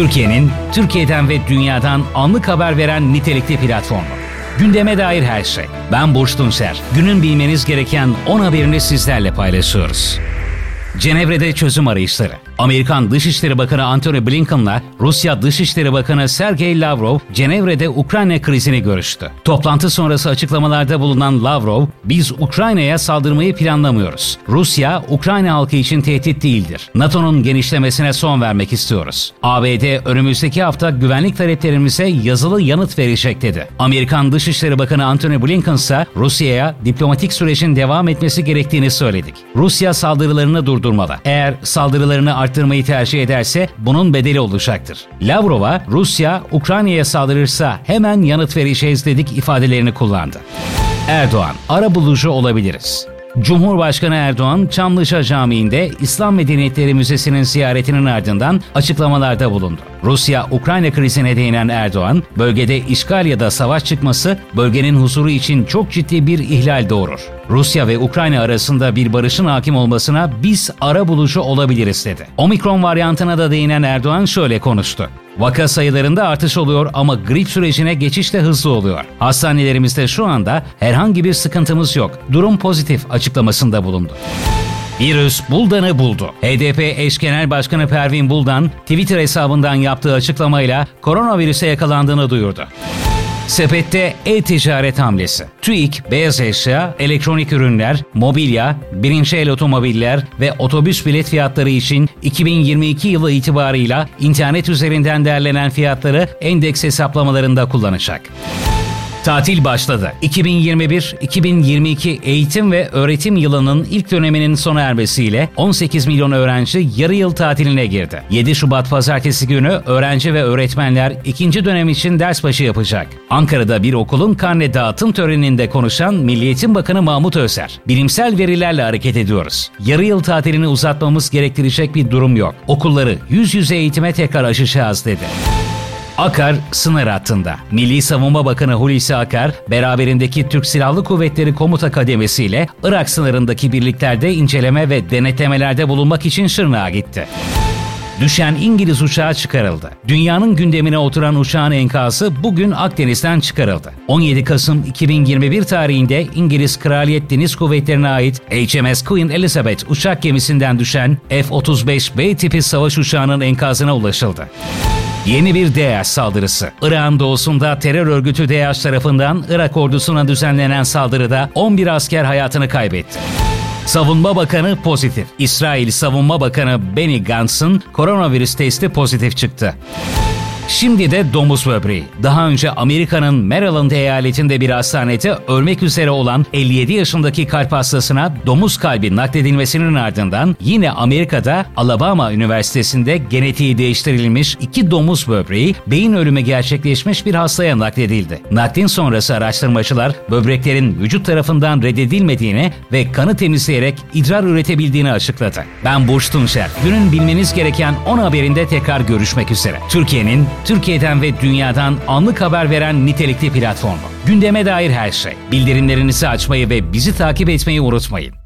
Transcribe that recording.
Türkiye'nin Türkiye'den ve dünyadan anlık haber veren nitelikli platformu. Gündeme dair her şey. Ben Burç Tunçer. Günün bilmeniz gereken 10 haberini sizlerle paylaşıyoruz. Cenevre'de çözüm arayışları. Amerikan Dışişleri Bakanı Antony Blinken'la Rusya Dışişleri Bakanı Sergey Lavrov Cenevre'de Ukrayna krizini görüştü. Toplantı sonrası açıklamalarda bulunan Lavrov, "Biz Ukrayna'ya saldırmayı planlamıyoruz. Rusya Ukrayna halkı için tehdit değildir. NATO'nun genişlemesine son vermek istiyoruz. ABD önümüzdeki hafta güvenlik taleplerimize yazılı yanıt verecek." dedi. Amerikan Dışişleri Bakanı Antony Blinken ise Rusya'ya diplomatik sürecin devam etmesi gerektiğini söyledik. Rusya saldırılarını durdurmalı. Eğer saldırılarını arttırmayı tercih ederse bunun bedeli olacaktır. Lavrov'a Rusya Ukrayna'ya saldırırsa hemen yanıt vereceğiz dedik ifadelerini kullandı. Erdoğan, ara bulucu olabiliriz. Cumhurbaşkanı Erdoğan, Çamlıca Camii'nde İslam Medeniyetleri Müzesi'nin ziyaretinin ardından açıklamalarda bulundu. Rusya-Ukrayna krizine değinen Erdoğan, bölgede işgal ya da savaş çıkması bölgenin huzuru için çok ciddi bir ihlal doğurur. Rusya ve Ukrayna arasında bir barışın hakim olmasına biz ara bulucu olabiliriz dedi. Omikron varyantına da değinen Erdoğan şöyle konuştu. Vaka sayılarında artış oluyor ama grip sürecine geçiş de hızlı oluyor. Hastanelerimizde şu anda herhangi bir sıkıntımız yok. Durum pozitif açıklamasında bulundu. Virüs Buldan'ı buldu. HDP eş genel başkanı Pervin Buldan Twitter hesabından yaptığı açıklamayla koronavirüse yakalandığını duyurdu. Sepette e-ticaret hamlesi. TÜİK, beyaz eşya, elektronik ürünler, mobilya, birinci el otomobiller ve otobüs bilet fiyatları için 2022 yılı itibarıyla internet üzerinden derlenen fiyatları endeks hesaplamalarında kullanacak. Tatil başladı. 2021-2022 eğitim ve öğretim yılının ilk döneminin sona ermesiyle 18 milyon öğrenci yarı yıl tatiline girdi. 7 Şubat pazartesi günü öğrenci ve öğretmenler ikinci dönem için ders başı yapacak. Ankara'da bir okulun karne dağıtım töreninde konuşan Milli Eğitim Bakanı Mahmut Özer, bilimsel verilerle hareket ediyoruz. Yarı yıl tatilini uzatmamız gerektirecek bir durum yok. Okulları yüz yüze eğitime tekrar açacağız dedi. Akar sınır hattında. Milli Savunma Bakanı Hulusi Akar, beraberindeki Türk Silahlı Kuvvetleri Komuta Kademesi ile Irak sınırındaki birliklerde inceleme ve denetlemelerde bulunmak için Şırnak'a gitti. Düşen İngiliz uçağı çıkarıldı. Dünyanın gündemine oturan uçağın enkazı bugün Akdeniz'den çıkarıldı. 17 Kasım 2021 tarihinde İngiliz Kraliyet Deniz Kuvvetleri'ne ait HMS Queen Elizabeth uçak gemisinden düşen F-35B tipi savaş uçağının enkazına ulaşıldı. Yeni bir DAEŞ saldırısı. Irak'ın doğusunda terör örgütü DAEŞ tarafından Irak ordusuna düzenlenen saldırıda 11 asker hayatını kaybetti. Savunma Bakanı pozitif. İsrail Savunma Bakanı Benny Gantz'ın koronavirüs testi pozitif çıktı. Şimdi de domuz böbreği. Daha önce Amerika'nın Maryland eyaletinde bir hastanede ölmek üzere olan 57 yaşındaki kalp hastasına domuz kalbi nakledilmesinin ardından yine Amerika'da Alabama Üniversitesi'nde genetiği değiştirilmiş iki domuz böbreği beyin ölümü gerçekleşmiş bir hastaya nakledildi. Naklin sonrası araştırmacılar böbreklerin vücut tarafından reddedilmediğini ve kanı temizleyerek idrar üretebildiğini açıkladı. Ben Burç Tunçer. Günün bilmeniz gereken 10 haberinde tekrar görüşmek üzere. Türkiye'nin Türkiye'den ve dünyadan anlık haber veren nitelikli platformu. Gündeme dair her şey. Bildirimlerinizi açmayı ve bizi takip etmeyi unutmayın.